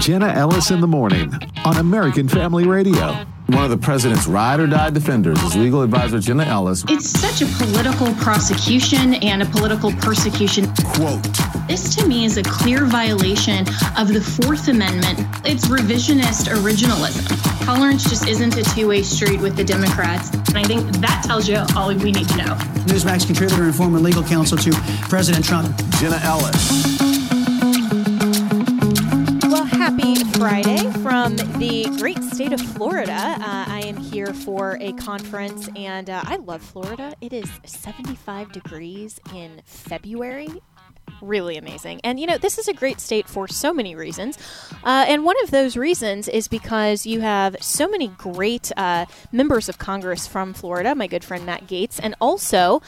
Jenna Ellis in the morning on American Family Radio. One of the president's ride or die defenders is legal advisor Jenna Ellis. It's such a political prosecution and a political persecution. Quote This to me is a clear violation of the Fourth Amendment. It's revisionist originalism. Tolerance just isn't a two way street with the Democrats. And I think that tells you all we need to know. Newsmax contributor and former legal counsel to President Trump. Jenna Ellis. Friday from the great state of Florida. Uh, I am here for a conference, and uh, I love Florida. It is 75 degrees in February. Really amazing. And you know, this is a great state for so many reasons. Uh, and one of those reasons is because you have so many great uh, members of Congress from Florida, my good friend Matt Gaetz, and also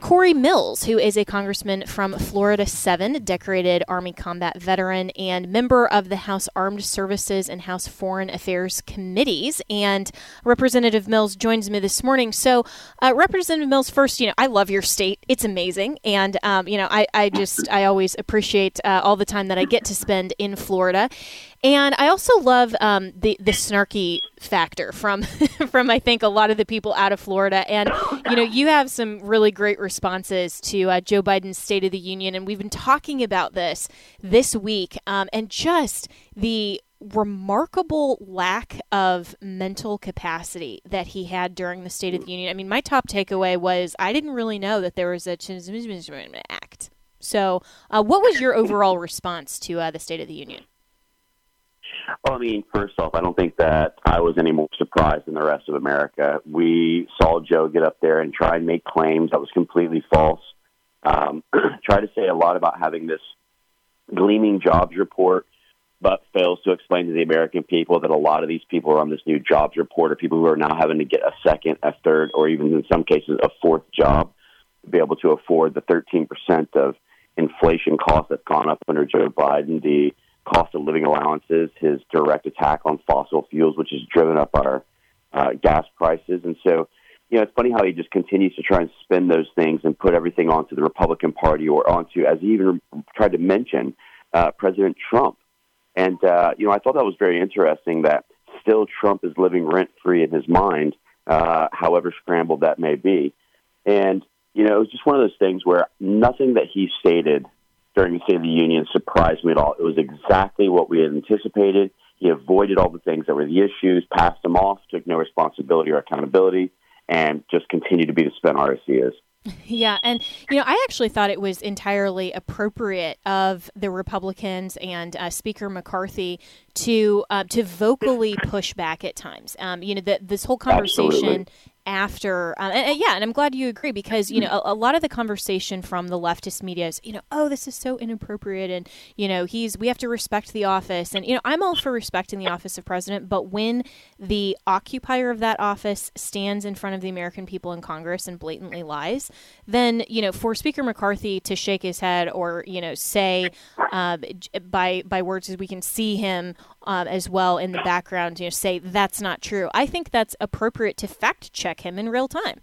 Cory Mills, who is a congressman from Florida 7, decorated Army combat veteran and member of the House Armed Services and House Foreign Affairs committees. And Representative Mills joins me this morning. So, uh, Representative Mills, first, you know, I love your state. It's amazing. And, um, you know, I, I just, I always appreciate uh, all the time that I get to spend in Florida. And I also love um, the the snarky factor from from I think a lot of the people out of Florida. And you know, you have some really great responses to uh, Joe Biden's State of the Union, and we've been talking about this this week, um, and just the remarkable lack of mental capacity that he had during the State of the Union. I mean, my top takeaway was I didn't really know that there was a act. So, uh, what was your overall response to uh, the State of the Union? Well, I mean, first off, I don't think that I was any more surprised than the rest of America. We saw Joe get up there and try and make claims that was completely false. Um, try to say a lot about having this gleaming jobs report, but fails to explain to the American people that a lot of these people are on this new jobs report are people who are now having to get a second, a third, or even in some cases a fourth job to be able to afford the 13% of inflation cost that's gone up under Joe Biden, the cost of living allowances, his direct attack on fossil fuels, which has driven up our uh, gas prices. And so, you know, it's funny how he just continues to try and spin those things and put everything onto the Republican Party or onto, as he even tried to mention, uh, President Trump. And, uh, you know, I thought that was very interesting that still Trump is living rent free in his mind, uh, however scrambled that may be. And, you know, it was just one of those things where nothing that he stated during the State of the Union surprised me at all. It was exactly what we had anticipated. He avoided all the things that were the issues, passed them off, took no responsibility or accountability, and just continued to be the spin artist he is. Yeah, and you know, I actually thought it was entirely appropriate of the Republicans and uh, Speaker McCarthy to uh, to vocally push back at times. Um, you know, the, this whole conversation Absolutely after um, and, and, yeah and i'm glad you agree because you know a, a, lot of the conversation from the leftist media is you know oh this is so inappropriate and you know he's we have to respect the office. And you know i'm all for respecting the office of president but when the occupier of that office stands in front of the american people in congress and blatantly lies then you know for speaker mccarthy to shake his head or you know say uh, by by words as we can see him um, as well in the background, you know, say that's not true. I think that's appropriate to fact check him in real time.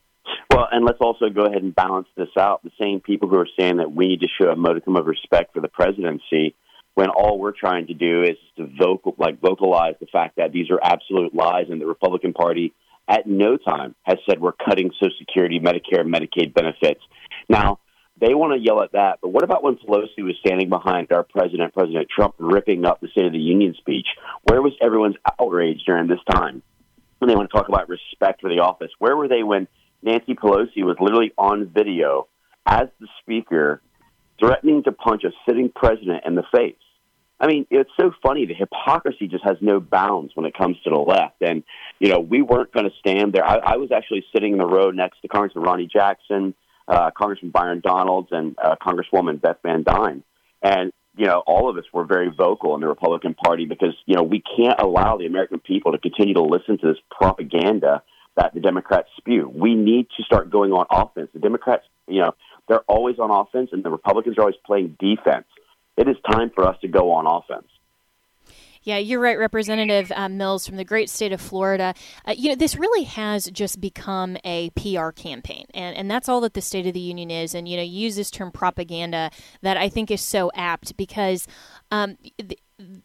Well, and let's also go ahead and balance this out. The same people who are saying that we need to show a modicum of respect for the presidency, when all we're trying to do is to vocal, like vocalize the fact that these are absolute lies, and the Republican Party at no time has said we're cutting Social Security, Medicare, Medicaid benefits. Now, they want to yell at that, but what about when Pelosi was standing behind our president, President Trump, ripping up the State of the Union speech? Where was everyone's outrage during this time? When they want to talk about respect for the office, where were they when Nancy Pelosi was literally on video as the speaker threatening to punch a sitting president in the face? I mean, it's so funny. The hypocrisy just has no bounds when it comes to the left. And, you know, we weren't going to stand there. I, I was actually sitting in the row next to Congressman Ronny Jackson, uh, Congressman Byron Donalds and uh, Congresswoman Beth Van Duyne. And, you know, all of us were very vocal in the Republican Party because, you know, we can't allow the American people to continue to listen to this propaganda that the Democrats spew. We need to start going on offense. The Democrats, you know, they're always on offense and the Republicans are always playing defense. It is time for us to go on offense. Yeah, you're right, Representative uh, Mills from the great state of Florida. Uh, you know, this really has just become a PR campaign, and, and that's all that the State of the Union is. And, you know, you use this term propaganda that I think is so apt because um,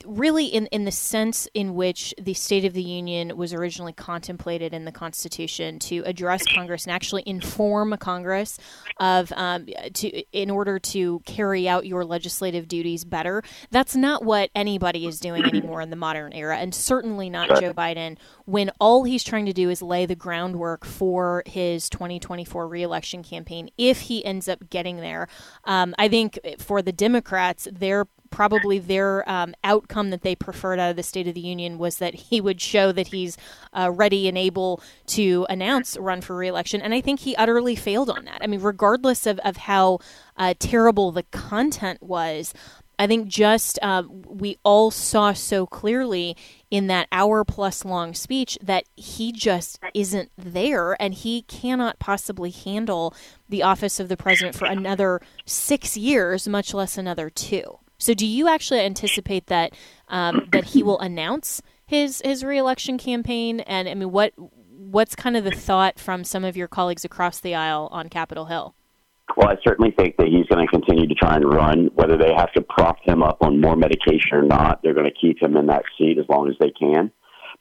really in, in the sense in which the State of the Union was originally contemplated in the Constitution to address Congress and actually inform Congress of um, to in order to carry out your legislative duties better. That's not what anybody is doing anymore in the modern era, and certainly not Joe Biden when all he's trying to do is lay the groundwork for his 2024 reelection campaign if he ends up getting there. Um, I think for the Democrats, they're probably their um, outcome that they preferred out of the State of the Union was that he would show that he's uh, ready and able to announce a run for reelection. And I think he utterly failed on that. I mean, regardless of, of how uh, terrible the content was, I think just uh, we all saw so clearly in that hour plus long speech that he just isn't there and he cannot possibly handle the office of the president for another six years, much less another two. So, do you actually anticipate that um, that he will announce his his reelection campaign? And I mean, what what's kind of the thought from some of your colleagues across the aisle on Capitol Hill? Well, I certainly think that he's going to continue to try and run. Whether they have to prop him up on more medication or not, they're going to keep him in that seat as long as they can.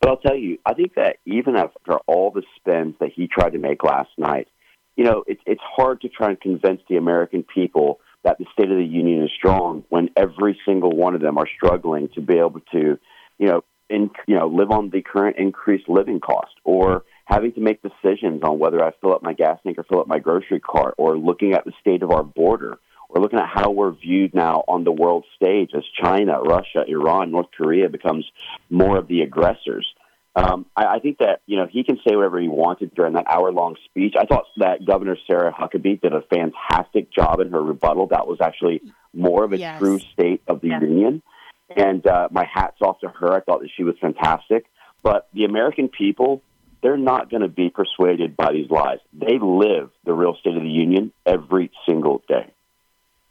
But I'll tell you, I think that even after all the spins that he tried to make last night, you know, it's it's hard to try and convince the American people that the State of the Union is strong when every single one of them are struggling to be able to, you know, in, you know, live on the current increased living cost or having to make decisions on whether I fill up my gas tank or fill up my grocery cart or looking at the state of our border or looking at how we're viewed now on the world stage as China, Russia, Iran, North Korea becomes more of the aggressors. Um, I, I think that you know he can say whatever he wanted during that hour-long speech. I thought that Governor Sarah Huckabee did a fantastic job in her rebuttal. That was actually more of a yes. true state of the yes. union, and uh, my hats off to her. I thought that she was fantastic. But the American people, they're not going to be persuaded by these lies. They live the real state of the union every single day.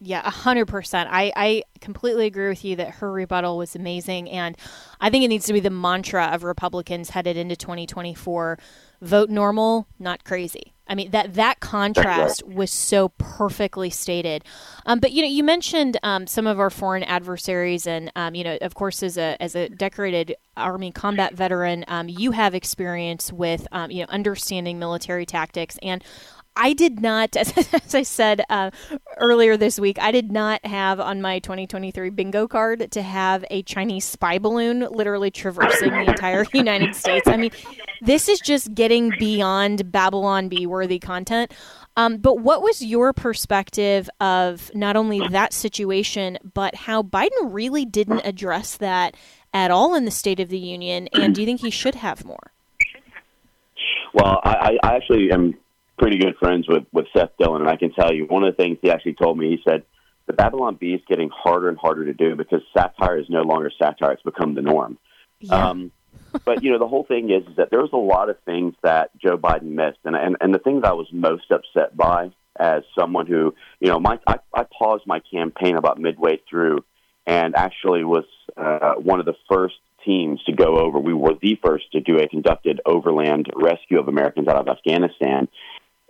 Yeah, a hundred percent. I I completely agree with you that her rebuttal was amazing, and I think it needs to be the mantra of Republicans headed into 2024: vote normal, not crazy. I mean that that contrast was so perfectly stated. Um, but you know, you mentioned um, some of our foreign adversaries, and um, you know, of course, as a as a decorated Army combat veteran, um, you have experience with um, you know understanding military tactics and. I did not, as, as I said uh, earlier this week, I did not have on my 2023 bingo card to have a Chinese spy balloon literally traversing the entire United States. I mean, this is just getting beyond Babylon Bee worthy content. Um, but what was your perspective of not only that situation, but how Biden really didn't address that at all in the State of the Union? And do you think he should have more? Well, I, I actually am pretty good friends with with Seth Dillon, and I can tell you one of the things he actually told me. He said the Babylon Bee is getting harder and harder to do because satire is no longer satire; it's become the norm. Yeah. Um, but you know, the whole thing is, is that there was a lot of things that Joe Biden missed, and and and the thing that I was most upset by, as someone who you know, my I, I paused my campaign about midway through, and actually was uh, one of the first teams to go over. We were the first to do a conducted overland rescue of Americans out of Afghanistan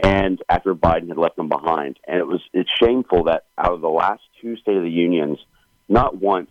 and after Biden had left them behind. And it was it's shameful that out of the last two State of the Unions, not once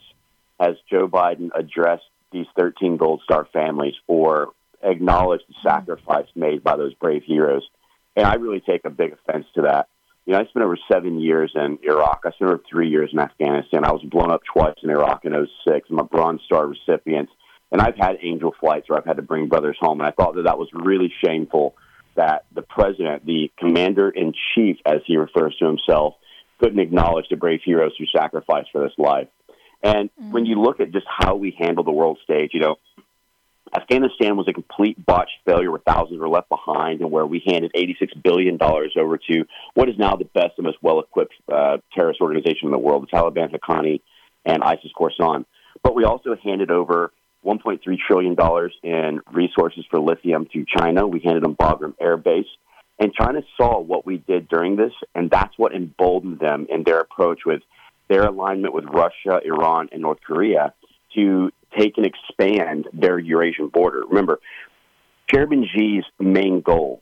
has Joe Biden addressed these 13 Gold Star families or acknowledged the mm-hmm. sacrifice made by those brave heroes. And I really take a big offense to that. You know, I spent over seven years in Iraq. I spent over three years in Afghanistan. I was blown up twice in Iraq in 06. I'm a Bronze Star recipient. And I've had angel flights where I've had to bring brothers home. And I thought that that was really shameful that the president, the commander in chief, as he refers to himself, couldn't acknowledge the brave heroes who sacrificed for this life. And mm-hmm. when you look at just how we handle the world stage, you know, Afghanistan was a complete botched failure where thousands were left behind and where we handed $86 billion over to what is now the best and most well equipped uh, terrorist organization in the world, the Taliban, Haqqani, and ISIS Khorasan. But we also handed over $1.3 trillion in resources for lithium to China. We handed them Bagram Air Base. And China saw what we did during this, and that's what emboldened them in their approach with their alignment with Russia, Iran, and North Korea to take and expand their Eurasian border. Remember, Chairman Xi's main goal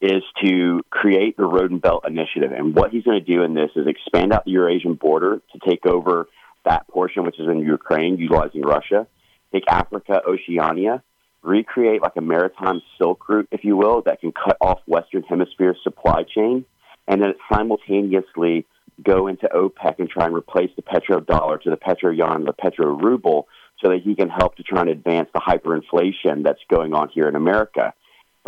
is to create the Road and Belt Initiative. And what he's going to do in this is expand out the Eurasian border to take over that portion, which is in Ukraine, utilizing Russia, take Africa, Oceania, recreate like a maritime silk route, if you will, that can cut off Western Hemisphere supply chain, and then simultaneously go into OPEC and try and replace the petrodollar to the petro yuan, the petro ruble, so that he can help to try and advance the hyperinflation that's going on here in America.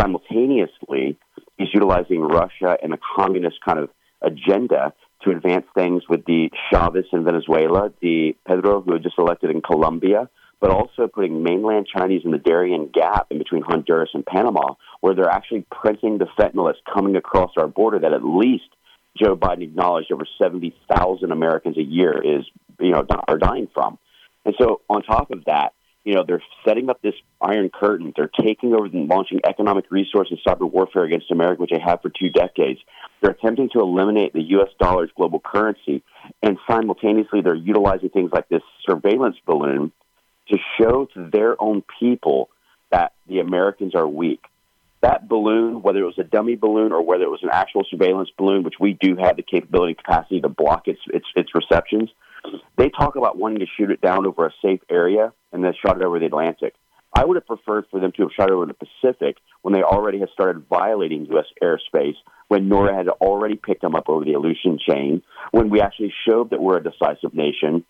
Simultaneously, he's utilizing Russia and a communist kind of agenda to advance things with the Chavez in Venezuela, the Pedro, who was just elected in Colombia, but also putting mainland Chinese in the Darien Gap in between Honduras and Panama, where they're actually printing the fentanyl that's coming across our border that at least Joe Biden acknowledged over 70,000 Americans a year is, you know, are dying from. And so on top of that, you know, they're setting up this iron curtain. They're taking over and launching economic resource and cyber warfare against America, which they have for two decades. They're attempting to eliminate the U.S. dollar's global currency. And simultaneously, they're utilizing things like this surveillance balloon to show to their own people that the Americans are weak. That balloon, whether it was a dummy balloon or whether it was an actual surveillance balloon, which we do have the capability and capacity to block its, its, its receptions, they talk about wanting to shoot it down over a safe area and then shot it over the Atlantic. I would have preferred for them to have shot it over the Pacific when they already had started violating U.S. airspace, when NORAD had already picked them up over the Aleutian chain, when we actually showed that we're a decisive nation.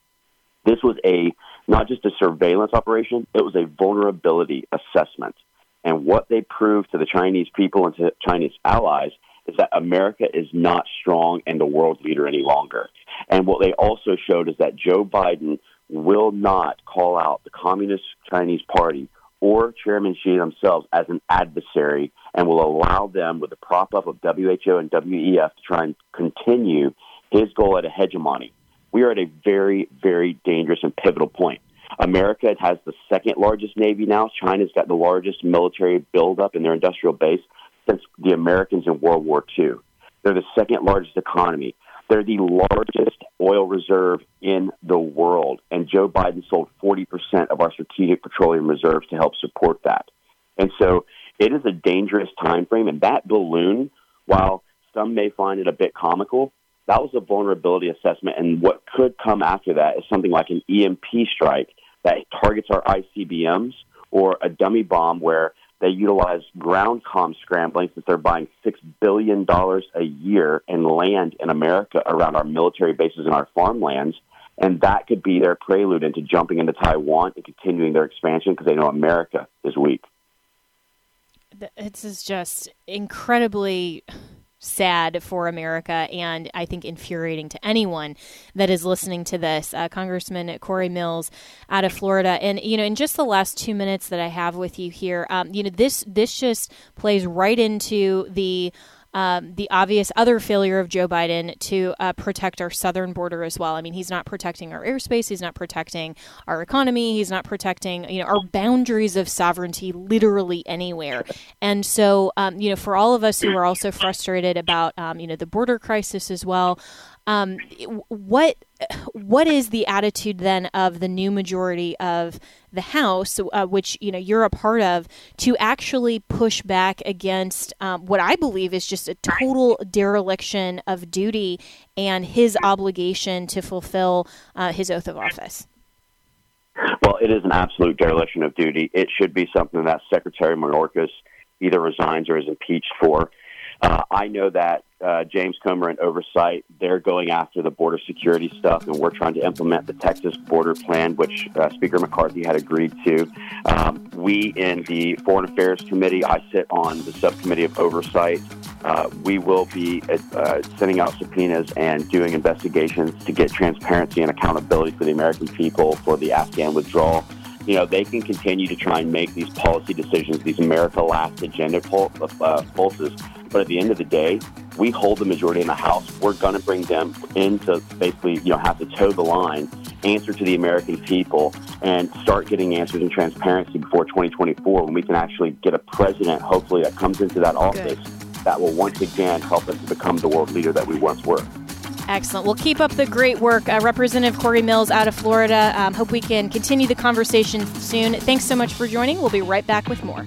This was a not just a surveillance operation, it was a vulnerability assessment. And what they proved to the Chinese people and to Chinese allies is that America is not strong and the world leader any longer. And what they also showed is that Joe Biden will not call out the Communist Chinese Party or Chairman Xi themselves as an adversary and will allow them, with the prop up of WHO and WEF, to try and continue his goal at a hegemony. We are at a very, very dangerous and pivotal point. America has the second largest Navy now. China's got the largest military buildup in their industrial base since the Americans in World War II. They're the second largest economy. They're the largest oil reserve in the world, and Joe Biden sold 40% of our strategic petroleum reserves to help support that. And so it is a dangerous time frame, and that balloon, while some may find it a bit comical, that was a vulnerability assessment, and what could come after that is something like an EMP strike that targets our ICBMs or a dummy bomb where they utilize ground com scrambling since they're buying $6 billion a year in land in America around our military bases and our farmlands. And that could be their prelude into jumping into Taiwan and continuing their expansion because they know America is weak. This is just incredibly sad for America and I think infuriating to anyone that is listening to this. Uh, Congressman Cory Mills out of Florida, and you know, in just the last two minutes that I have with you here, um, you know, this this just plays right into the um, the obvious other failure of Joe Biden to uh, protect our southern border as well. I mean, he's not protecting our airspace, he's not protecting our economy, he's not protecting you know our boundaries of sovereignty literally anywhere. And so, um, you know, for all of us who are also frustrated about um, you know the border crisis as well, um, what what is the attitude then of the new majority of the House, uh, which you know you're a part of, to actually push back against um, what I believe is just a total dereliction of duty and his obligation to fulfill uh, his oath of office? Well, it is an absolute dereliction of duty. It should be something that Secretary Mayorkas either resigns or is impeached for. Uh, I know that uh, James Comer and Oversight, they're going after the border security stuff, and we're trying to implement the Texas border plan, which uh, Speaker McCarthy had agreed to. Um, we in the Foreign Affairs Committee, I sit on the subcommittee of Oversight. Uh, we will be uh, sending out subpoenas and doing investigations to get transparency and accountability for the American people for the Afghan withdrawal you know, they can continue to try and make these policy decisions, these America Last agenda pul- uh, pulses. But at the end of the day, we hold the majority in the House. We're going to bring them in to basically, you know, have to toe the line, answer to the American people, and start getting answers and transparency before 2024 when we can actually get a president, hopefully, that comes into that office Good. that will once again help us to become the world leader that we once were. Excellent. We'll keep up the great work. Uh, Representative Cory Mills out of Florida. Um, hope we can continue the conversation soon. Thanks so much for joining. We'll be right back with more.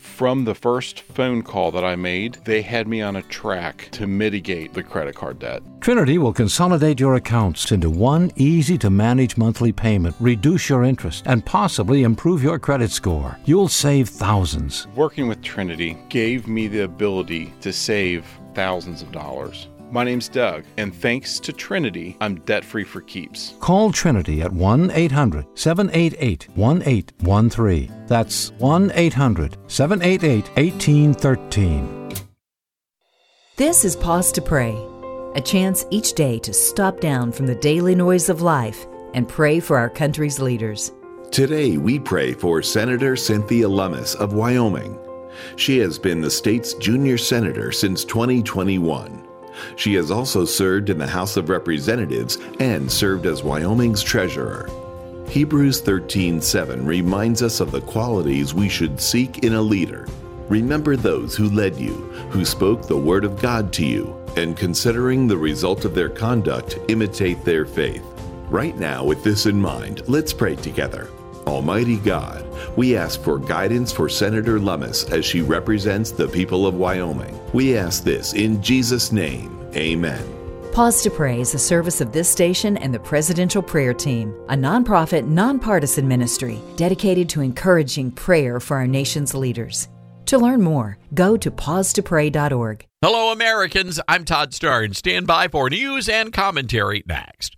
From the first phone call that I made, they had me on a track to mitigate the credit card debt. Trinity will consolidate your accounts into one easy to manage monthly payment, reduce your interest, and possibly improve your credit score. You'll save thousands. Working with Trinity gave me the ability to save thousands of dollars. My name's Doug, and thanks to Trinity, I'm debt free for keeps. Call Trinity at 1 800 788 1813. That's 1 800 788 1813. This is Pause to Pray, a chance each day to stop down from the daily noise of life and pray for our country's leaders. Today, we pray for Senator Cynthia Lummis of Wyoming. She has been the state's junior senator since 2021. She has also served in the House of Representatives and served as Wyoming's treasurer. Hebrews 13:7 reminds us of the qualities we should seek in a leader. Remember those who led you, who spoke the word of God to you, and considering the result of their conduct, imitate their faith. Right now, with this in mind, let's pray together. Almighty God, we ask for guidance for Senator Lummis as she represents the people of Wyoming. We ask this in Jesus' name. Amen. Pause to Pray is a service of this station and the Presidential Prayer Team, a nonprofit, nonpartisan ministry dedicated to encouraging prayer for our nation's leaders. To learn more, go to pausetopray.org. Hello, Americans. I'm Todd Starnes. Stand by for news and commentary next.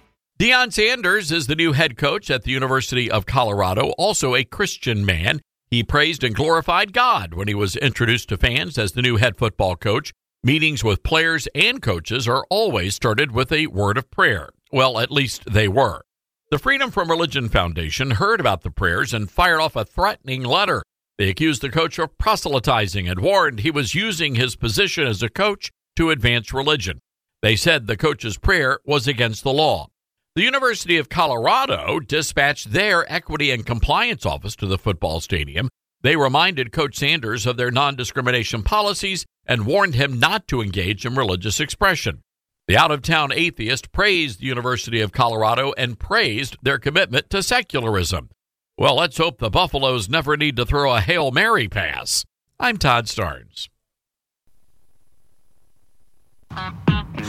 Deion Sanders is the new head coach at the University of Colorado, also a Christian man. He praised and glorified God when he was introduced to fans as the new head football coach. Meetings with players and coaches are always started with a word of prayer. Well, at least they were. The Freedom from Religion Foundation heard about the prayers and fired off a threatening letter. They accused the coach of proselytizing and warned he was using his position as a coach to advance religion. They said the coach's prayer was against the law. The University of Colorado dispatched their equity and compliance office to the football stadium. They reminded Coach Sanders of their non discrimination policies and warned him not to engage in religious expression. The out of town atheist praised the University of Colorado and praised their commitment to secularism. Well, let's hope the Buffaloes never need to throw a Hail Mary pass. I'm Todd Starnes.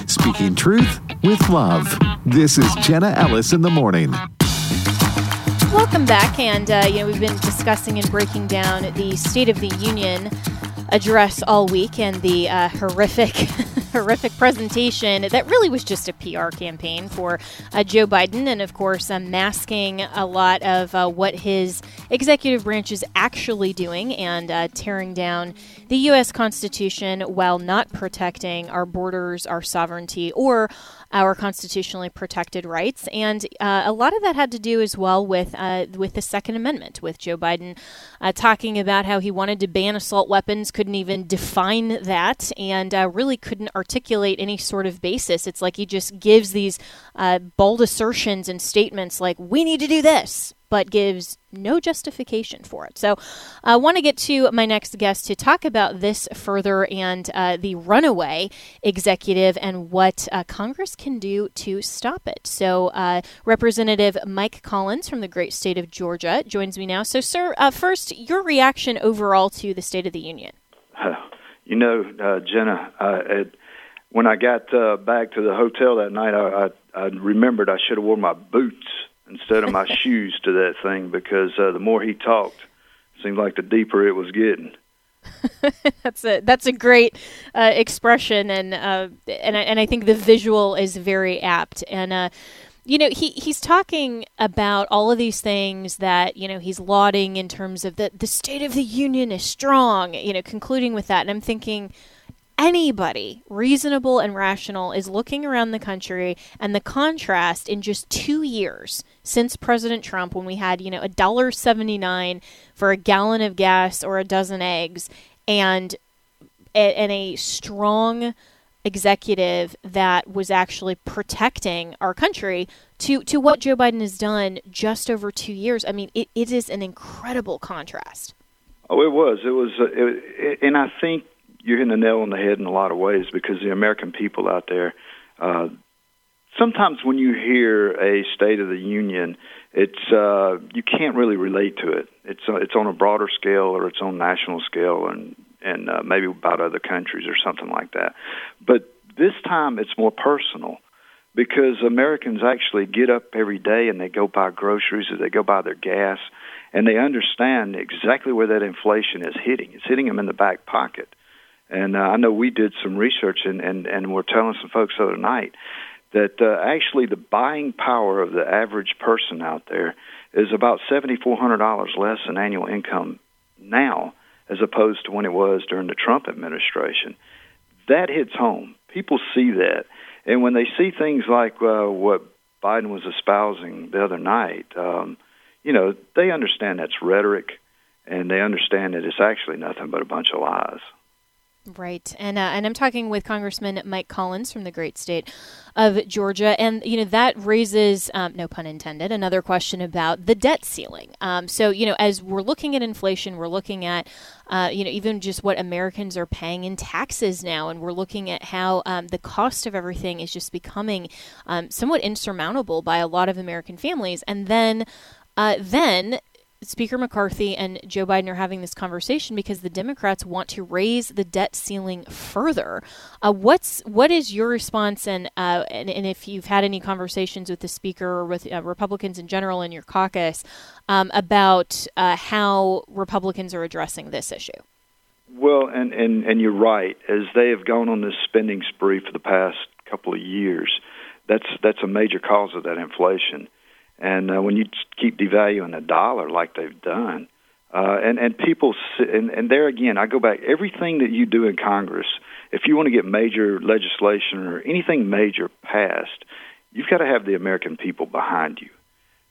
Speaking truth with love. This is Jenna Ellis in the morning. Welcome back, and uh, you know we've been discussing and breaking down the State of the Union address all week and the uh, horrific, horrific presentation that really was just a PR campaign for uh, Joe Biden, and of course, uh, masking a lot of uh, what his executive branch is actually doing and uh, tearing down the U.S. Constitution while not protecting our borders, our sovereignty, or our constitutionally protected rights, and uh, a lot of that had to do as well with uh, with the Second Amendment, with Joe Biden uh, talking about how he wanted to ban assault weapons, couldn't even define that, and uh, really couldn't articulate any sort of basis. It's like he just gives these uh, bold assertions and statements like, we need to do this, but gives no justification for it. So I want to get to my next guest to talk about this further and uh, the runaway executive and what uh, Congress can do to stop it. So, uh, Representative Mike Collins from the great state of Georgia joins me now. So, sir, uh, first, your reaction overall to the State of the Union. You know, uh, Jenna, it, when I got uh, back to the hotel that night, I, I, I remembered I should have worn my boots instead of my shoes to that thing because uh, the more he talked, it seemed like the deeper it was getting. that's a that's a great uh, expression, and uh, and I, and I think the visual is very apt. And uh, you know, he he's talking about all of these things that you know he's lauding in terms of the the state of the union is strong. You know, concluding with that, and I'm thinking anybody reasonable and rational is looking around the country and the contrast in just two years since President Trump, when we had, you know, a dollar seventy nine for a gallon of gas or a dozen eggs, and and a strong executive that was actually protecting our country to to what Joe Biden has done just over two years. I mean, it, it is an incredible contrast. Oh, it was. It was, uh, it, and I think you're hitting the nail on the head in a lot of ways because the American people out there. Uh, sometimes when you hear a State of the Union, it's uh, you can't really relate to it. It's uh, it's on a broader scale or it's on national scale and and uh, maybe about other countries or something like that. But this time it's more personal because Americans actually get up every day and they go buy groceries or they go buy their gas and they understand exactly where that inflation is hitting. It's hitting them in the back pocket. And uh, I know we did some research and, and, and we're telling some folks the other night that uh, actually the buying power of the average person out there is about $7,400 less in annual income now as opposed to when it was during the Trump administration. That hits home. People see that. And when they see things like uh, what Biden was espousing the other night, um, you know, they understand that's rhetoric and they understand that it's actually nothing but a bunch of lies. Right, and uh, and I'm talking with Congressman Mike Collins from the great state of Georgia, and you know that raises, um, no pun intended, another question about the debt ceiling. Um, so you know, as we're looking at inflation, we're looking at, uh, you know, even just what Americans are paying in taxes now, and we're looking at how um, the cost of everything is just becoming um, somewhat insurmountable by a lot of American families, and then. Uh, then Speaker McCarthy and Joe Biden are having this conversation because the Democrats want to raise the debt ceiling further. Uh, what's what is your response, and, uh, and, and if you've had any conversations with the Speaker or with uh, Republicans in general in your caucus um, about uh, how Republicans are addressing this issue? Well, and, and and you're right. As they have gone on this spending spree for the past couple of years, that's that's a major cause of that inflation. And uh, when you keep devaluing the dollar like they've done, uh, and and people and, and there again, I go back. Everything that you do in Congress, if you want to get major legislation or anything major passed, you've got to have the American people behind you.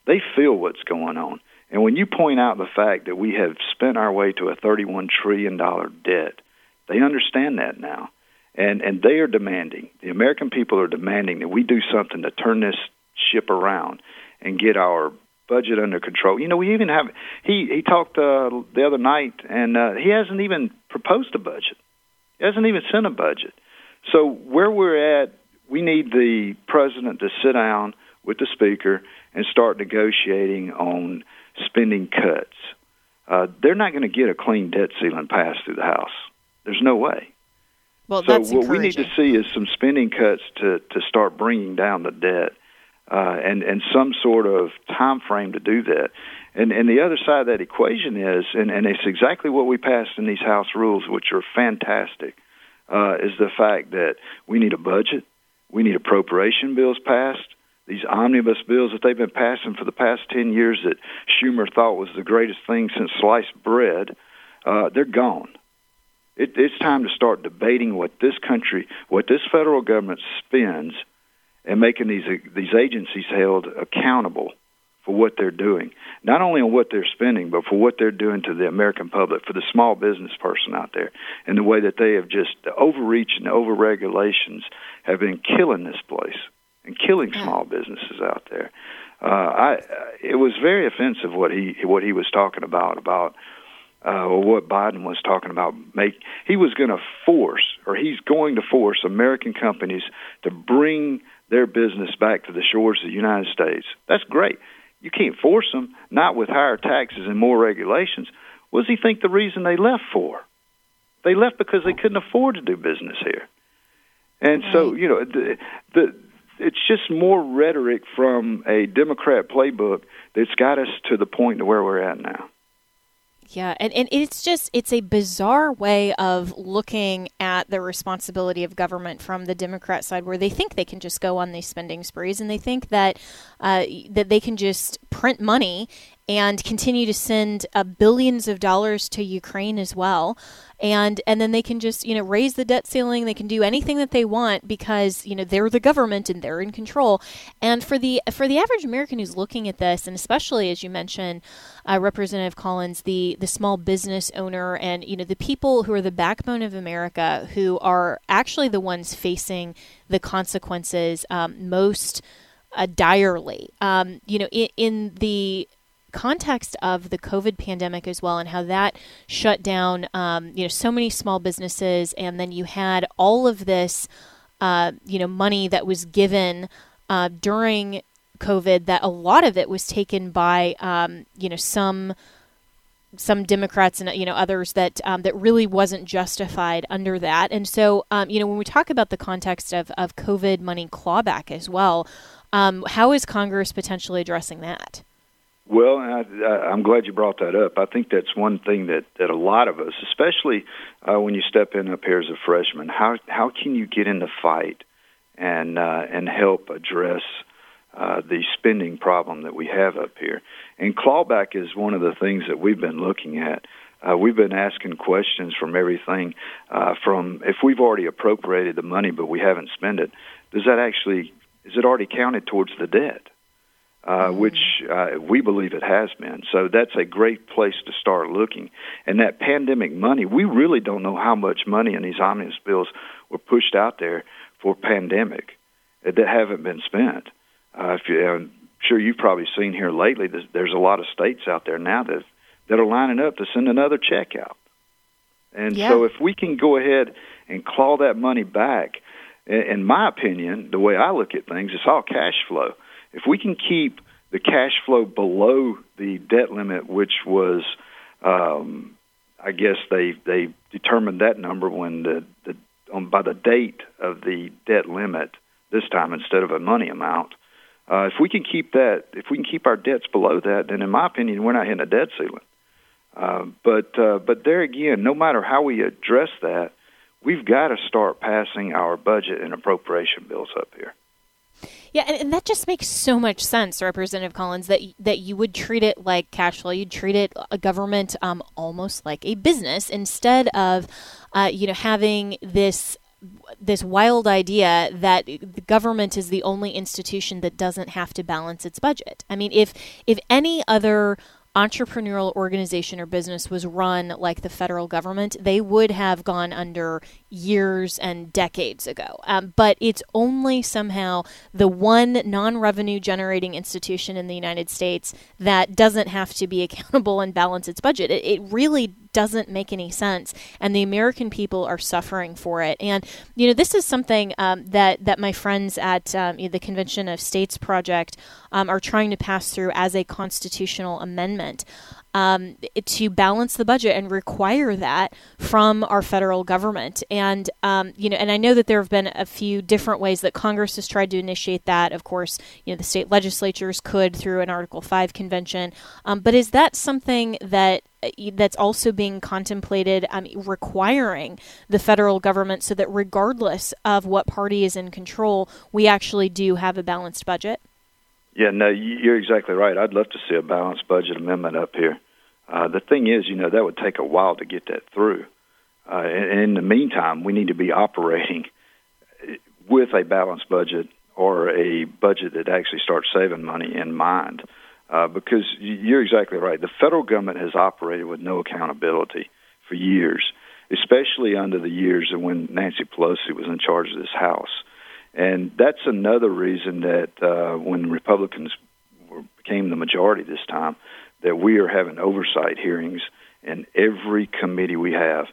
They feel what's going on. And when you point out the fact that we have spent our way to a $31 trillion debt, they understand that now. And, and they are demanding, the American people are demanding that we do something to turn this ship around and get our budget under control. You know, we even have he he talked uh, the other night, and uh, he hasn't even proposed a budget. He hasn't even sent a budget. So where we're at, we need the president to sit down with the speaker and start negotiating on spending cuts. Uh, they're not going to get a clean debt ceiling passed through the House. There's no way. Well, so what we need to see is some spending cuts to to start bringing down the debt uh, and and some sort of time frame to do that. And and the other side of that equation is, and, and it's exactly what we passed in these House rules, which are fantastic, uh, is the fact that we need a budget, we need appropriation bills passed. These omnibus bills that they've been passing for the past ten years that Schumer thought was the greatest thing since sliced bread, uh, they're gone. It, it's time to start debating what this country, what this federal government spends and making these these agencies held accountable for what they're doing, not only on what they're spending, but for what they're doing to the American public, for the small business person out there, and the way that they have just the overreach and over regulations have been killing this place and killing small businesses out there. Uh, I it was very offensive what he what he was talking about about uh, or what Biden was talking about. Make he was going to force, or he's going to force American companies to bring their business back to the shores of the United States. That's great. You can't force them, not with higher taxes and more regulations. What does he think the reason they left for? They left because they couldn't afford to do business here. And so, you know, the, the it's just more rhetoric from a Democrat playbook that's got us to the point to where we're at now. Yeah, and, and it's just it's a bizarre way of looking at the responsibility of government from the Democrat side, where they think they can just go on these spending sprees, and they think that uh, that they can just print money and continue to send uh, billions of dollars to Ukraine as well. And and then they can just you know raise the debt ceiling. They can do anything that they want because you know they're the government and they're in control. And for the for the average American who's looking at this, and especially as you mentioned, uh, Representative Collins, the the small business owner, and you know the people who are the backbone of America, who are actually the ones facing the consequences um, most uh, direly. Um, you know, in, in the context of the COVID pandemic as well, and how that shut down, um, you know, so many small businesses, and then you had all of this, uh, you know, money that was given uh, during COVID. That a lot of it was taken by, um, you know, some some Democrats and you know others that um, that really wasn't justified under that. And so, um, you know, when we talk about the context of of COVID money clawback as well, um, how is Congress potentially addressing that? Well, I, I'm glad you brought that up. I think that's one thing that that a lot of us, especially uh, when you step in up here as a freshman, how how can you get in the fight and uh, and help address uh, the spending problem that we have up here? And clawback is one of the things that we've been looking at. Uh, we've been asking questions from everything uh, from if we've already appropriated the money but we haven't spent it, does that actually is it already counted towards the debt? Uh, mm-hmm. which uh, we believe it has been. So that's a great place to start looking. And that pandemic money, we really don't know how much money in these omnibus bills were pushed out there for pandemic that haven't been spent. Uh, if you, I'm sure you've probably seen here lately, there's, there's a lot of states out there now that that are lining up to send another check out. And yeah. so if we can go ahead and claw that money back, in my opinion, the way I look at things, it's all cash flow if we can keep the cash flow below the debt limit, which was, um, I guess they they determined that number when the, the on by the date of the debt limit this time instead of a money amount. Uh, if we can keep that, if we can keep our debts below that, then in my opinion, we're not hitting a debt ceiling. Uh, but uh, but there again, no matter how we address that, we've got to start passing our budget and appropriation bills up here. Yeah, and, and, that just makes so much sense, Representative Collins, that that you would treat it like cash flow. You'd treat it a government um, almost like a business instead of, uh, you know, having this this wild idea that the government is the only institution that doesn't have to balance its budget. I mean, if if any other entrepreneurial organization or business was run like the federal government, they would have gone under years and decades ago. Um, but it's only somehow the one non revenue generating institution in the United States that doesn't have to be accountable and balance its budget. It, it really doesn't make any sense, and the American people are suffering for it. And you know, this is something um, that that my friends at um, the Convention of States Project um, are trying to pass through as a constitutional amendment um, to balance the budget and require that from our federal government. And um, you know, and I know that there have been a few different ways that Congress has tried to initiate that. Of course, you know, the state legislatures could through an Article Five convention. Um, but is that something that uh, that's also being contemplated um, requiring the federal government so that regardless of what party is in control, we actually do have a balanced budget? Yeah, no, you're exactly right. I'd love to see a balanced budget amendment up here. Uh, the thing is, you know, that would take a while to get that through. Uh, and in the meantime, we need to be operating with a balanced budget or a budget that actually starts saving money in mind. uh, because you're exactly right. The federal government has operated with no accountability for years, especially under the years when Nancy Pelosi was in charge of this House. And that's another reason that uh, when Republicans were, became the majority this time, that we are having oversight hearings in every committee we have.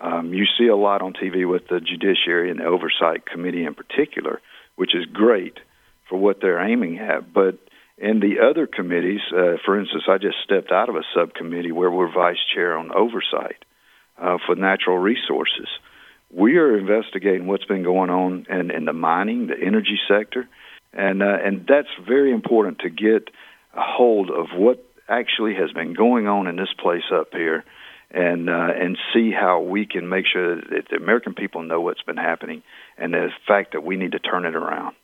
Um, you see a lot on TV with the Judiciary and the Oversight Committee in particular, which is great for what they're aiming at. But in the other committees, uh, for instance, I just stepped out of a subcommittee where we're vice chair on oversight uh, for natural resources. We are investigating what's been going on in, in the mining, the energy sector, and uh, and that's very important to get a hold of what actually has been going on in this place up here, and uh, and see how we can make sure that the American people know what's been happening, and the fact that we need to turn it around.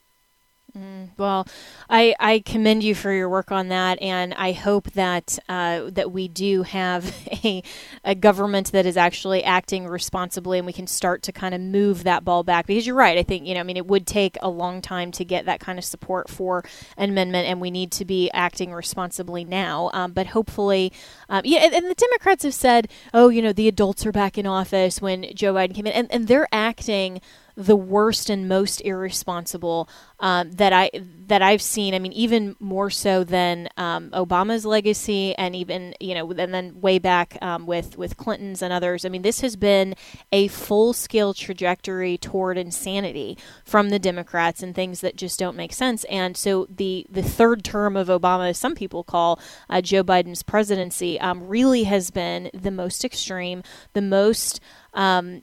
Mm, well, I, I commend you for your work on that, and I hope that uh, that we do have a, a government that is actually acting responsibly, and we can start to kind of move that ball back. Because you're right, I think you know, I mean, it would take a long time to get that kind of support for an amendment, and we need to be acting responsibly now. Um, but hopefully, um, yeah, and, and, the Democrats have said, oh, you know, the adults are back in office when Joe Biden came in, and, and they're acting the worst and most irresponsible um, that I that I've seen. I mean, even more so than um, Obama's legacy, and even you know, and then way back um, with with Clinton's and others. I mean, this has been a full scale trajectory toward insanity from the Democrats and things that just don't make sense. And so the the third term of Obama, some people call uh, Joe Biden's presidency, um, really has been the most extreme, the most um,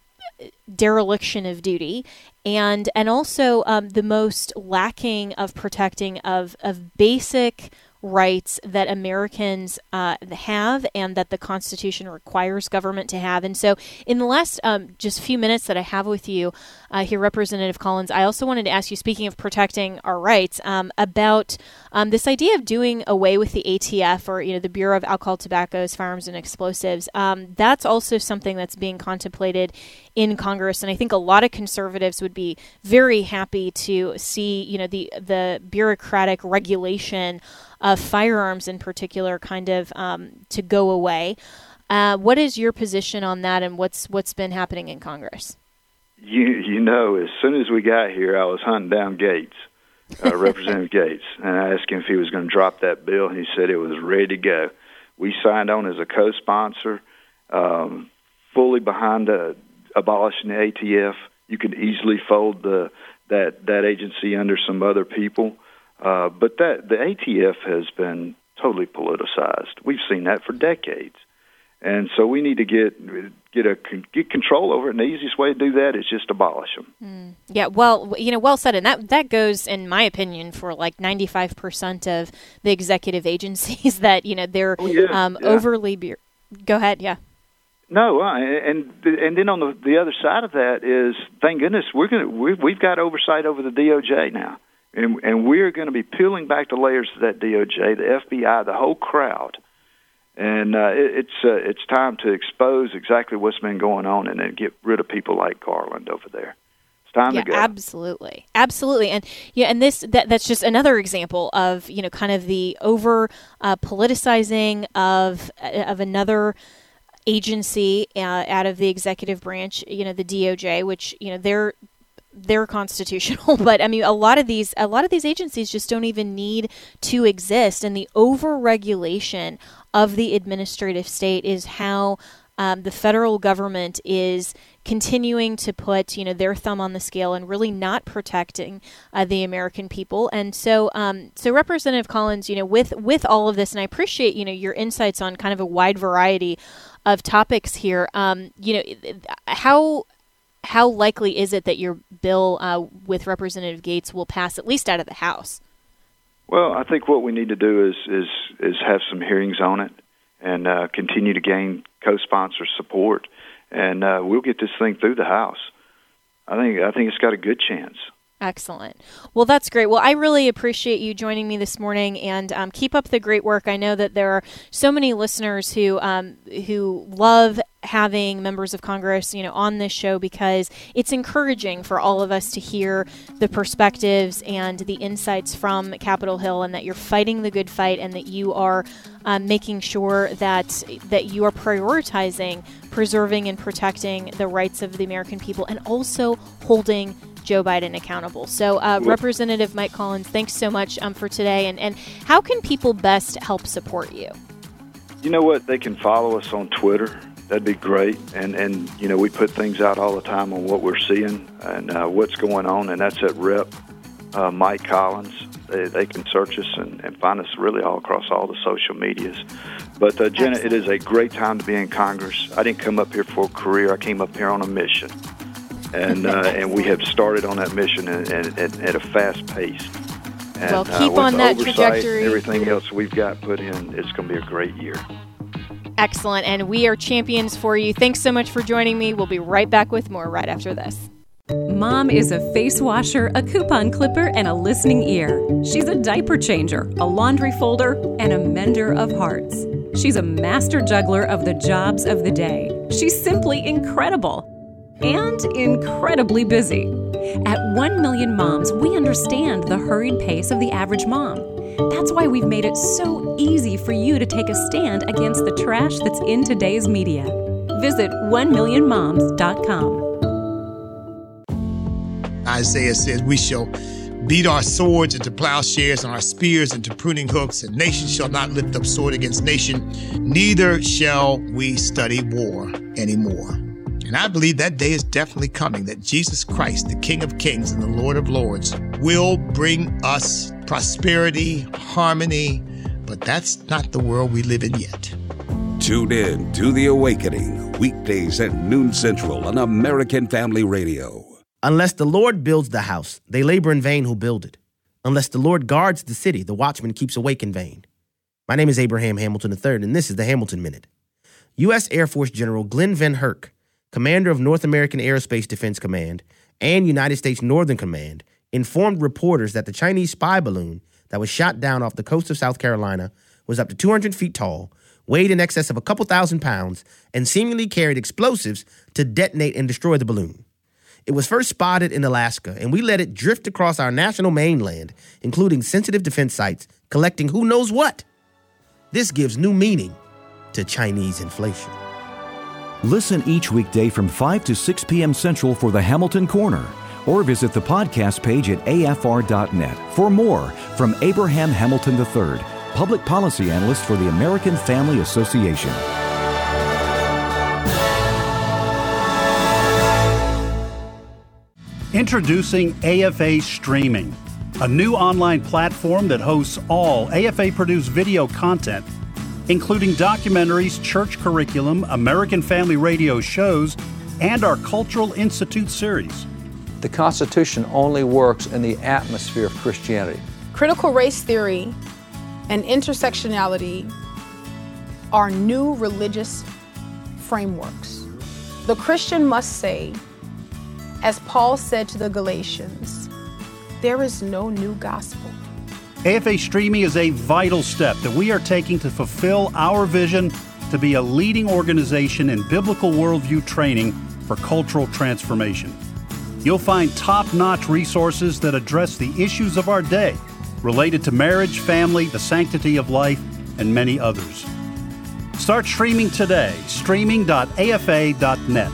dereliction of duty. And and also um, the most lacking of protecting of of basic rights that Americans uh, have and that the Constitution requires government to have. And so, in the last um, just few minutes that I have with you uh, here, Representative Collins, I also wanted to ask you, speaking of protecting our rights, um, about um, this idea of doing away with the ATF or you know the Bureau of Alcohol, Tobaccos, Firearms, and Explosives. Um, that's also something that's being contemplated in Congress, and I think a lot of conservatives would be very happy to see you know the the bureaucratic regulation of firearms in particular kind of um, to go away. Uh, what is your position on that, and what's what's been happening in Congress? You you know, as soon as we got here, I was hunting down Gaetz, uh, Representative Gaetz, and I asked him if he was going to drop that bill, and he said it was ready to go. We signed on as a co-sponsor, um, fully behind uh, abolishing the ATF. You could easily fold the that that agency under some other people. Uh, but that the ATF has been totally politicized. We've seen that for decades, and so we need to get get a get control over it. And the easiest way to do that is just abolish them. Mm. Yeah, well, you know, well said. And that that goes, in my opinion, for like ninety five percent of the executive agencies that you know they're oh, yeah, um, yeah. overly. Be- Go ahead. Yeah. No, uh, and and then on the the other side of that is, thank goodness we're gonna we, we've got oversight over the DOJ now and and we're going to be peeling back the layers of that DOJ, the FBI, the whole crowd, and uh, it, it's uh, it's time to expose exactly what's been going on and then get rid of people like Garland over there. It's time yeah, to go. Absolutely, absolutely, and yeah, and this that that's just another example of you know kind of the over uh, politicizing of uh, of another agency uh, out of the executive branch, you know, the DOJ, which you know they're they're constitutional but i mean a lot of these a lot of these agencies just don't even need to exist and the overregulation of the administrative state is how um, the federal government is continuing to put you know their thumb on the scale and really not protecting uh, the American people. And so, um, so Representative Collins, you know, with with all of this, and I appreciate you know your insights on kind of a wide variety of topics here. Um, you know, how how likely is it that your bill uh, with Representative Gaetz will pass at least out of the House? Well, I think what we need to do is is is have some hearings on it and uh, continue to gain co-sponsor support, and uh, we'll get this thing through the House. I think I think it's got a good chance. Excellent. Well, that's great. Well, I really appreciate you joining me this morning, and um, keep up the great work. I know that there are so many listeners who um, who love having members of Congress, you know, on this show because it's encouraging for all of us to hear the perspectives and the insights from Capitol Hill, and that you're fighting the good fight, and that you are um, making sure that that you are prioritizing preserving and protecting the rights of the American people, and also holding Joe Biden accountable. So, uh, Representative Mike Collins, thanks so much um, for today. And, and how can people best help support you? You know what? They can follow us on Twitter. That'd be great. And, and you know, we put things out all the time on what we're seeing and uh, what's going on, and that's at Rep uh, Mike Collins. They, they can search us and, and find us really all across all the social medias. But uh, Jenna, Excellent. it is a great time to be in Congress. I didn't come up here for a career. I came up here on a mission and uh, and we have started on that mission and, and, and at a fast pace. And, well, keep uh, on that trajectory. Everything else we've got put in, it's going to be a great year. Excellent, and we are champions for you. Thanks so much for joining me. We'll be right back with more right after this. Mom is a face washer, a coupon clipper, and a listening ear. She's a diaper changer, a laundry folder, and a mender of hearts. She's a master juggler of the jobs of the day. She's simply incredible and incredibly busy. At 1 Million Moms, we understand the hurried pace of the average mom. That's why we've made it so easy for you to take a stand against the trash that's in today's media. Visit 1millionmoms.com. Isaiah says, We shall beat our swords into plowshares and our spears into pruning hooks, and nation shall not lift up sword against nation, neither shall we study war anymore. And I believe that day is definitely coming that Jesus Christ, the King of Kings and the Lord of Lords, will bring us prosperity, harmony, but that's not the world we live in yet. Tune in to The Awakening, weekdays at noon central on American Family Radio. Unless the Lord builds the house, they labor in vain who build it. Unless the Lord guards the city, the watchman keeps awake in vain. My name is Abraham Hamilton III, and this is the Hamilton Minute. U.S. Air Force General Glen VanHerck commander of North American Aerospace Defense Command and United States Northern Command, informed reporters that the Chinese spy balloon that was shot down off the coast of South Carolina was up to 200 feet tall, weighed in excess of a couple thousand pounds, and seemingly carried explosives to detonate and destroy the balloon. It was first spotted in Alaska, and we let it drift across our national mainland, including sensitive defense sites, collecting who knows what. This gives new meaning to Chinese inflation. Listen each weekday from 5 to 6 p.m. Central for the Hamilton Corner, or visit the podcast page at afr.net for more from Abraham Hamilton III, Public Policy Analyst for the American Family Association. Introducing AFA Streaming, a new online platform that hosts all AFA produced video content including documentaries, church curriculum, American Family Radio shows, and our Cultural Institute series. The Constitution only works in the atmosphere of Christianity. Critical race theory and intersectionality are new religious frameworks. The Christian must say, as Paul said to the Galatians, there is no new gospel. AFA Streaming is a vital step that we are taking to fulfill our vision to be a leading organization in biblical worldview training for cultural transformation. You'll find top notch resources that address the issues of our day related to marriage, family, the sanctity of life, and many others. Start streaming today, streaming.afa.net.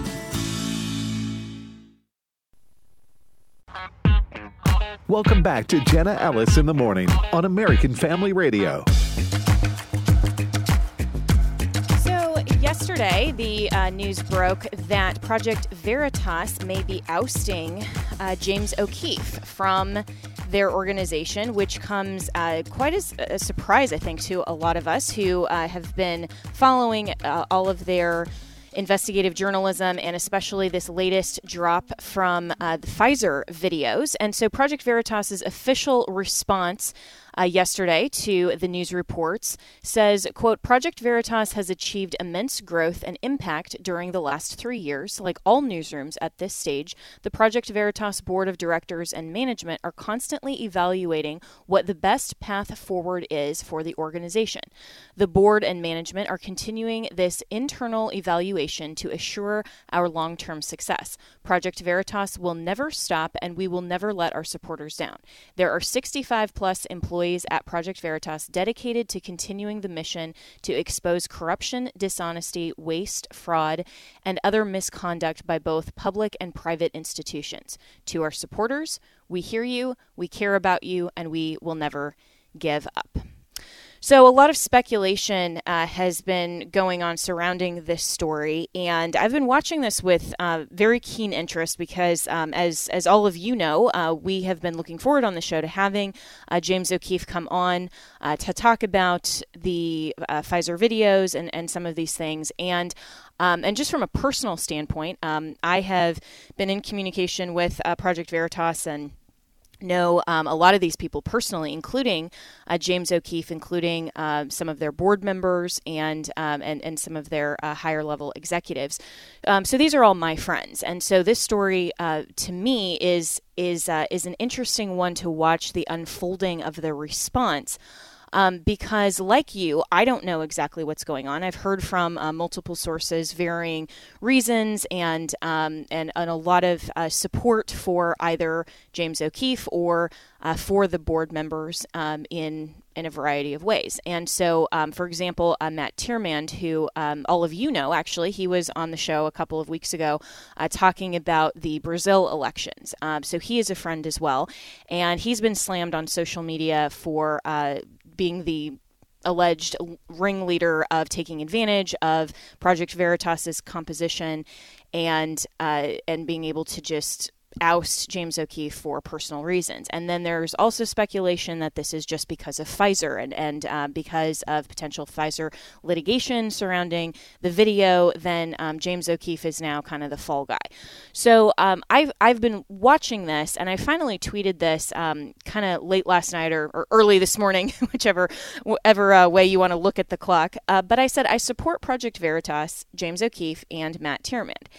Welcome back to Jenna Ellis in the Morning on American Family Radio. So, yesterday, the uh, news broke that Project Veritas may be ousting uh, James O'Keefe from their organization, which comes uh, quite as a surprise, I think, to a lot of us who uh, have been following uh, all of their investigative journalism and especially this latest drop from uh, the Pfizer videos. And so Project Veritas's official response uh, yesterday to the news reports says, quote, Project Veritas has achieved immense growth and impact during the last three years. Like all newsrooms at this stage, the Project Veritas board of directors and management are constantly evaluating what the best path forward is for the organization. The board and management are continuing this internal evaluation to assure our long term success. Project Veritas will never stop, and we will never let our supporters down. There are 65 plus employees at Project Veritas dedicated to continuing the mission to expose corruption, dishonesty, waste, fraud, and other misconduct by both public and private institutions. To our supporters, we hear you, we care about you, and we will never give up. So, a lot of speculation uh, has been going on surrounding this story, and I've been watching this with uh, very keen interest because, um, as as all of you know, uh, we have been looking forward on the show to having uh, James O'Keefe come on uh, to talk about the uh, Pfizer videos and, and some of these things. And um, and just from a personal standpoint, um, I have been in communication with Project Veritas and know um, a lot of these people personally, including uh, James O'Keefe, including uh, some of their board members and um, and, and some of their uh, higher level executives. Um, so these are all my friends, and so this story uh, to me is is uh, is an interesting one to watch the unfolding of the response um, because, like you, I don't know exactly what's going on. I've heard from uh, multiple sources, varying reasons, and um, and, and, a lot of uh, support for either James O'Keefe or uh, for the board members um, in in a variety of ways. And so, um, for example, uh, Matt Tyrmand, who um, all of you know, actually, he was on the show a couple of weeks ago uh, talking about the Brazil elections. Um, so he is a friend as well. And he's been slammed on social media for uh, being the alleged ringleader of taking advantage of Project Veritas's composition and uh, and being able to just oust James O'Keefe for personal reasons. And then there's also speculation that this is just because of Pfizer and, and uh, because of potential Pfizer litigation surrounding the video. Then um, James O'Keefe is now kind of the fall guy. So um, I've, I've been watching this and I finally tweeted this um, kind of late last night or, or, early this morning, whichever whatever, uh, way you want to look at the clock. Uh, but I said I support Project Veritas, James O'Keefe, and Matt Tyrmand.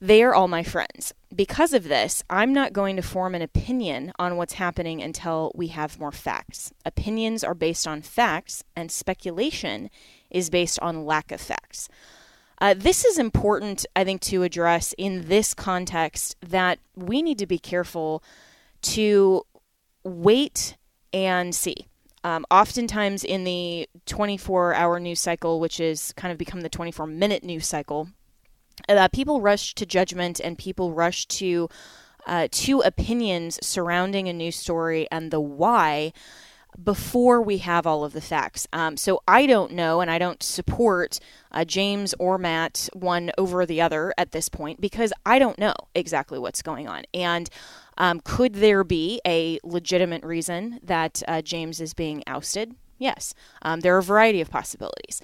They are all my friends. Because of this, I'm not going to form an opinion on what's happening until we have more facts. Opinions are based on facts, and speculation is based on lack of facts. Uh, this is important, I think, to address in this context that we need to be careful to wait and see. Um, oftentimes, in the 24 hour news cycle, which has kind of become the 24 minute news cycle, uh, people rush to judgment and people rush to uh, to opinions surrounding a news story and the why before we have all of the facts. Um, so I don't know, and I don't support uh, James or Matt one over the other at this point because I don't know exactly what's going on. And um, could there be a legitimate reason that uh, James is being ousted? Yes. Um, there are a variety of possibilities.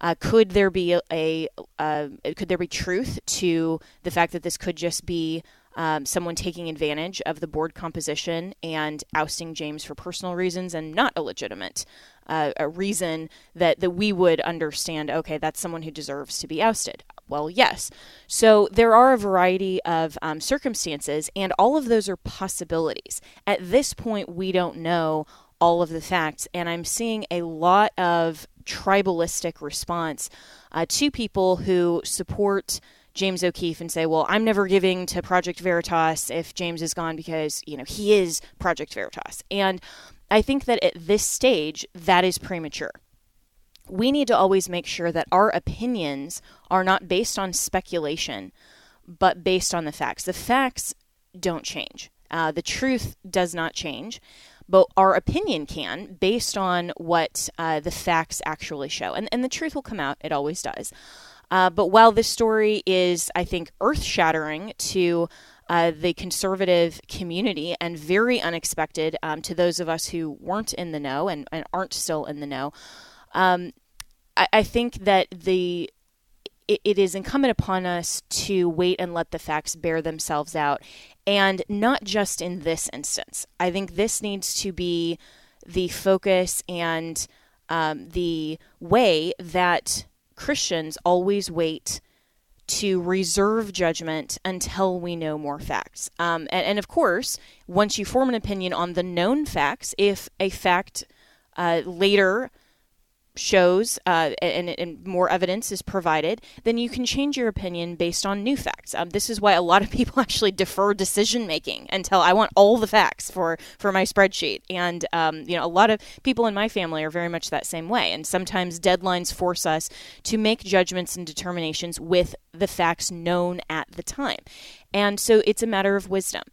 Uh, could there be a, a uh, could there be truth to the fact that this could just be um, someone taking advantage of the board composition and ousting James for personal reasons and not a legitimate uh, a reason that, that we would understand, okay, that's someone who deserves to be ousted. Well, yes. So there are a variety of um, circumstances, and all of those are possibilities. At this point, we don't know all of the facts, and I'm seeing a lot of tribalistic response uh, to people who support James O'Keefe and say, "Well, I'm never giving to Project Veritas if James is gone because you know he is Project Veritas." And I think that at this stage, that is premature. We need to always make sure that our opinions are not based on speculation, but based on the facts. The facts don't change. Uh, the truth does not change but our opinion can based on what uh, the facts actually show. And, and the truth will come out, it always does. Uh, but while this story is, I think, earth shattering to uh, the conservative community and very unexpected um, to those of us who weren't in the know and, and aren't still in the know, um, I, I, think that the it, it is incumbent upon us to wait and let the facts bear themselves out. And not just in this instance. I think this needs to be the focus and um, the way that Christians always wait to reserve judgment until we know more facts. Um, and, and, of course, once you form an opinion on the known facts, if a fact uh, later shows uh, and, and, more evidence is provided, then you can change your opinion based on new facts. Um, this is why a lot of people actually defer decision making until I want all the facts for for my spreadsheet. And um, you know, a lot of people in my family are very much that same way. And sometimes deadlines force us to make judgments and determinations with the facts known at the time. And so it's a matter of wisdom.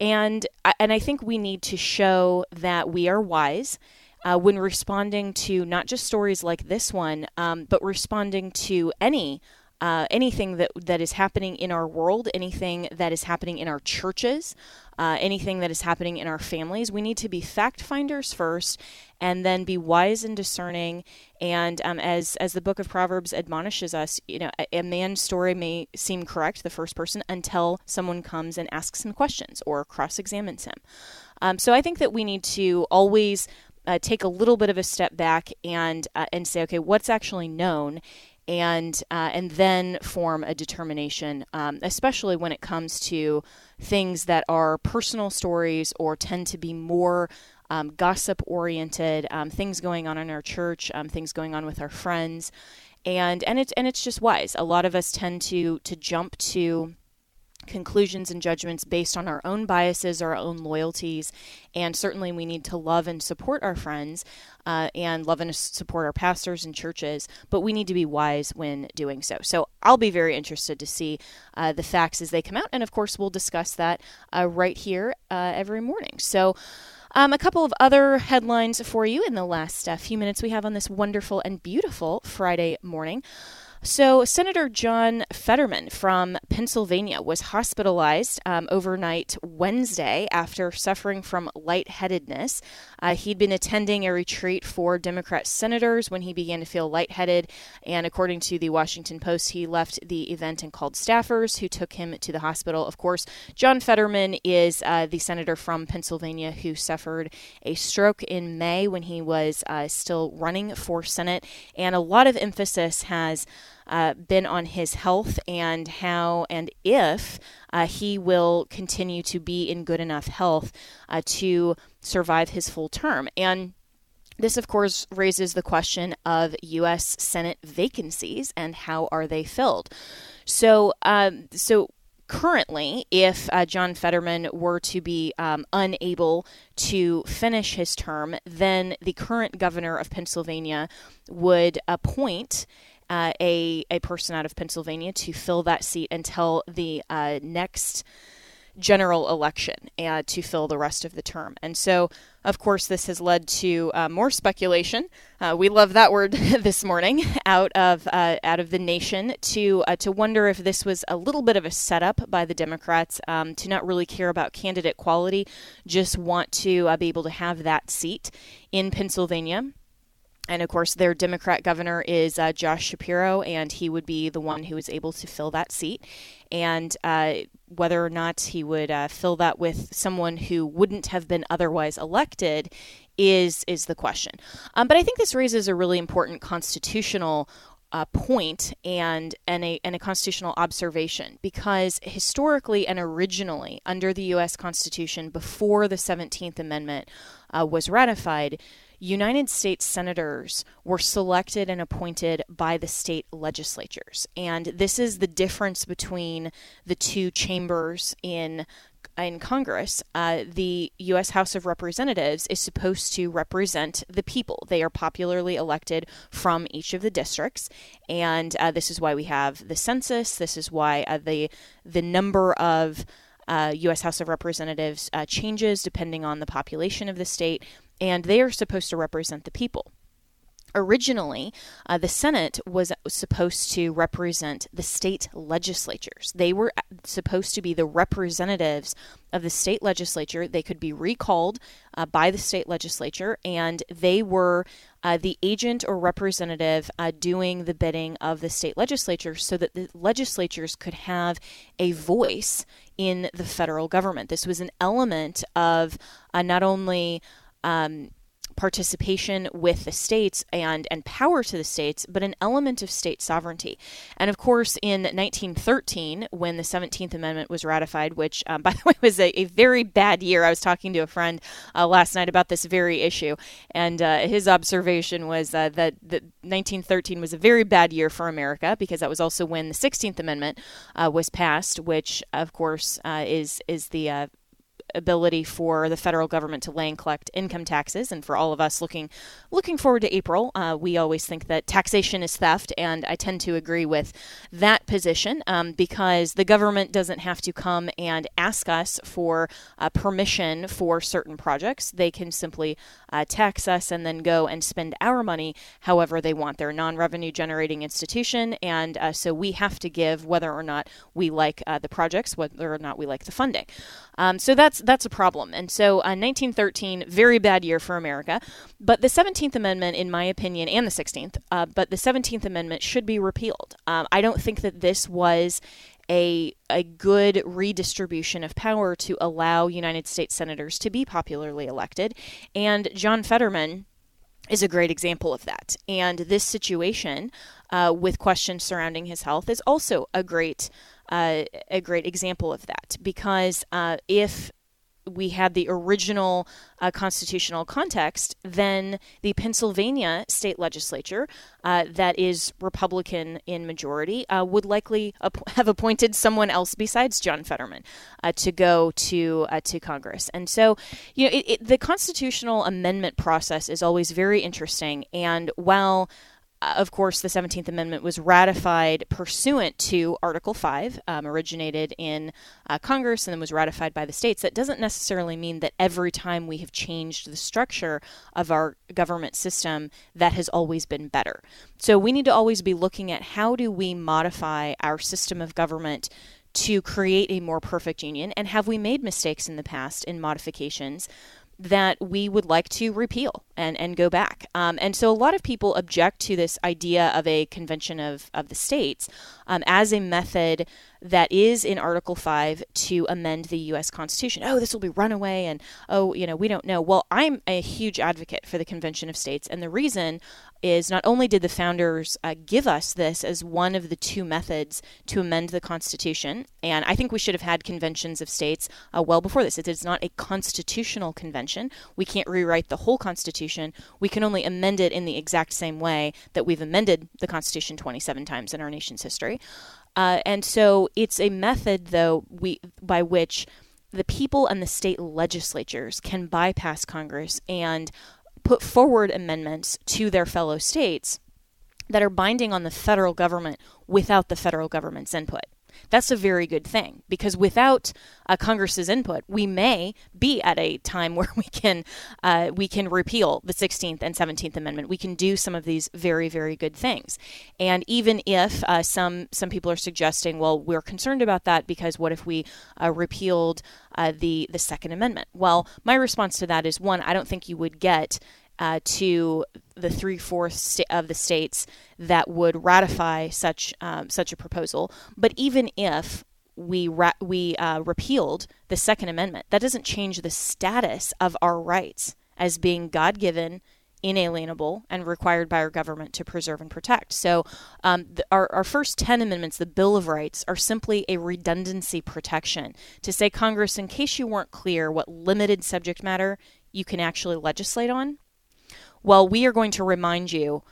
And and I think we need to show that we are wise uh, when responding to not just stories like this one, um, but responding to any. Uh, anything that that is happening in our world, anything that is happening in our churches, uh, anything that is happening in our families, we need to be fact finders first, and then be wise and discerning. And um, as as the book of Proverbs admonishes us, you know, a, a, man's story may seem correct, the first person, until someone comes and asks him questions or cross examines him. Um, so I think that we need to always uh, take a little bit of a step back and uh, and say, okay, what's actually known, and uh, and then form a determination, um, especially when it comes to things that are personal stories or tend to be more um, gossip oriented, um, things going on in our church, um, things going on with our friends, and and it's and it's just wise. A lot of us tend to to jump to conclusions and judgments based on our own biases, our own loyalties, and certainly we need to love and support our friends uh, and love and support our pastors and churches, but we need to be wise when doing so. So I'll be very interested to see uh, the facts as they come out, and of course, we'll discuss that uh, right here uh, every morning. So. Um, a couple of other headlines for you in the last uh, few minutes we have on this wonderful and beautiful Friday morning. So, Senator John Fetterman from Pennsylvania was hospitalized um, overnight Wednesday after suffering from lightheadedness. Uh, he'd been attending a retreat for Democrat senators when he began to feel lightheaded, and according to the Washington Post, he left the event and called staffers who took him to the hospital. Of course, John Fetterman is uh, the senator from Pennsylvania who suffered a stroke in May when he was uh, still running for Senate, and a lot of emphasis has uh, been on his health and how and if uh, he will continue to be in good enough health uh, to survive his full term. And this, of course, raises the question of U.S. Senate vacancies and how are they filled. So, um, so currently, if uh, John Fetterman were to be um, unable to finish his term, then the current governor of Pennsylvania would appoint uh, a a person out of Pennsylvania to fill that seat until the uh, next general election uh, to fill the rest of the term. And so, of course, this has led to uh, more speculation. Uh, we love that word this morning out of uh, out of the nation to uh, to wonder if this was a little bit of a setup by the Democrats um, to not really care about candidate quality, just want to uh, be able to have that seat in Pennsylvania. And of course, their Democrat governor is uh, Josh Shapiro, and he would be the one who is able to fill that seat. And uh, whether or not he would uh, fill that with someone who wouldn't have been otherwise elected is is the question. Um, but I think this raises a really important constitutional uh, point and and a and a constitutional observation because historically and originally under the U.S. Constitution before the Seventeenth Amendment uh, was ratified, United States senators were selected and appointed by the state legislatures. And this is the difference between the two chambers in in Congress, uh, the U.S. House of Representatives is supposed to represent the people. They are popularly elected from each of the districts, and uh, this is why we have the census. This is why uh, the the number of uh, U.S. House of Representatives uh, changes depending on the population of the state and they are supposed to represent the people. Originally, uh, the Senate was supposed to represent the state legislatures. They were uh, supposed to be the representatives of the state legislature. They could be recalled uh, by the state legislature, and they were uh, the agent or representative uh, doing the bidding of the state legislature so that the legislatures could have a voice in the federal government. This was an element of uh, not only um, participation with the states and, and power to the states, but an element of state sovereignty. And of course, in 1913, when the 17th Amendment was ratified, which, um, by the way, was a, a, very bad year, I was talking to a friend uh, last night about this very issue, and uh, his observation was uh, that, that 1913 was a very bad year for America because that was also when the 16th Amendment uh, was passed, which, of course, uh, is is the uh, ability for the federal government to lay and collect income taxes. And for all of us looking looking forward to April, uh, we always think that taxation is theft, and I tend to agree with that position um, because the government doesn't have to come and ask us for uh, permission for certain projects. They can simply uh, tax us and then go and spend our money however they want. They're a non-revenue generating institution, and uh, so we have to give whether or not we like uh, the projects, whether or not we like the funding. Um, so that's that's a problem. And so, uh, 1913, very bad year for America. But the 17th Amendment, in my opinion, and the 16th, uh, but the 17th Amendment should be repealed. Um, I don't think that this was a, a good redistribution of power to allow United States senators to be popularly elected. And John Fetterman is a great example of that. And this situation uh, with questions surrounding his health is also a great uh, a great example of that because uh, if we had the original uh, constitutional context, then the Pennsylvania state legislature, uh, that is Republican in majority, uh, would likely ap- have appointed someone else besides John Fetterman uh, to go to uh, to Congress. And so, you know, it, it, the constitutional amendment process is always very interesting. And while of course, the 17th Amendment was ratified pursuant to Article 5, um, originated in uh, Congress and then was ratified by the states. That doesn't necessarily mean that every time we have changed the structure of our government system, that has always been better. So we need to always be looking at how do we modify our system of government to create a more perfect union, and have we made mistakes in the past in modifications? That we would like to repeal and, and go back. Um, and so a lot of people object to this idea of a convention of, of the states um, as a method that is in Article 5 to amend the U.S. Constitution. Oh, this will be runaway, and oh, you know, we don't know. Well, I'm a huge advocate for the Convention of States, and the reason is not only did the founders uh, give us this as one of the two methods to amend the Constitution, and I think we should have had conventions of states uh, well before this. It is not a constitutional convention. We can't rewrite the whole Constitution. We can only amend it in the exact same way that we've amended the Constitution 27 times in our nation's history. Uh, and so it's a method, though, we by which the people and the state legislatures can bypass Congress and put forward amendments to their fellow states that are binding on the federal government without the federal government's input. That's a very good thing because without uh, Congress's input, we may be at a time where we can uh, we can repeal the 16th and 17th Amendment. We can do some of these very very good things, and even if uh, some some people are suggesting, well, we're concerned about that because what if we uh, repealed uh, the the Second Amendment? Well, my response to that is one, I don't think you would get uh, to the three fourths of the states that would ratify such um, such a proposal. But even if we ra- we uh, repealed the Second Amendment, that doesn't change the status of our rights as being God given. Inalienable and required by our government to preserve and protect. So, um, the, our, our first 10 amendments, the Bill of Rights, are simply a redundancy protection to say, Congress, in case you weren't clear what limited subject matter you can actually legislate on, well, we are going to remind you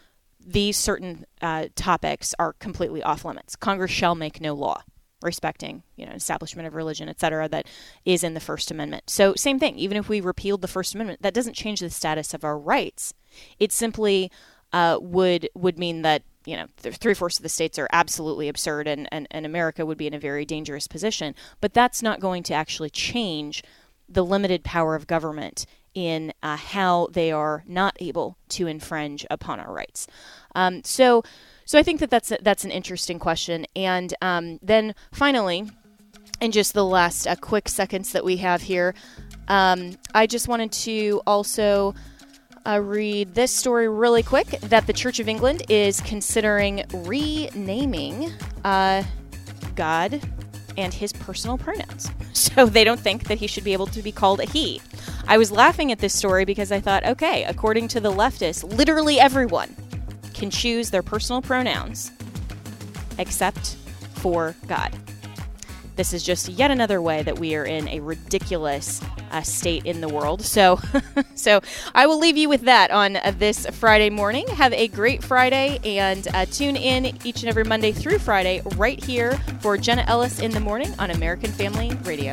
these certain uh, topics are completely off limits. Congress shall make no law respecting, you know, establishment of religion, et cetera, that is in the First Amendment. So, same thing. Even if we repealed the First Amendment, that doesn't change the status of our rights. It simply uh, would would mean that you know three fourths of the states are absolutely absurd, and, and and America would be in a very dangerous position. But that's not going to actually change the limited power of government in uh, how they are not able to infringe upon our rights. Um, so, so I think that that's a, that's an interesting question. And um, then finally, in just the last uh, quick seconds that we have here, um, I just wanted to also. Uh, read this story really quick that the Church of England is considering renaming uh, God and his personal pronouns. So they don't think that he should be able to be called a he. I was laughing at this story because I thought, okay, according to the leftists, literally everyone can choose their personal pronouns except for God. This is just yet another way that we are in a ridiculous uh, state in the world. So, so I will leave you with that on uh, this Friday morning. Have a great Friday and uh, tune in each and every Monday through Friday right here for Jenna Ellis in the morning on American Family Radio.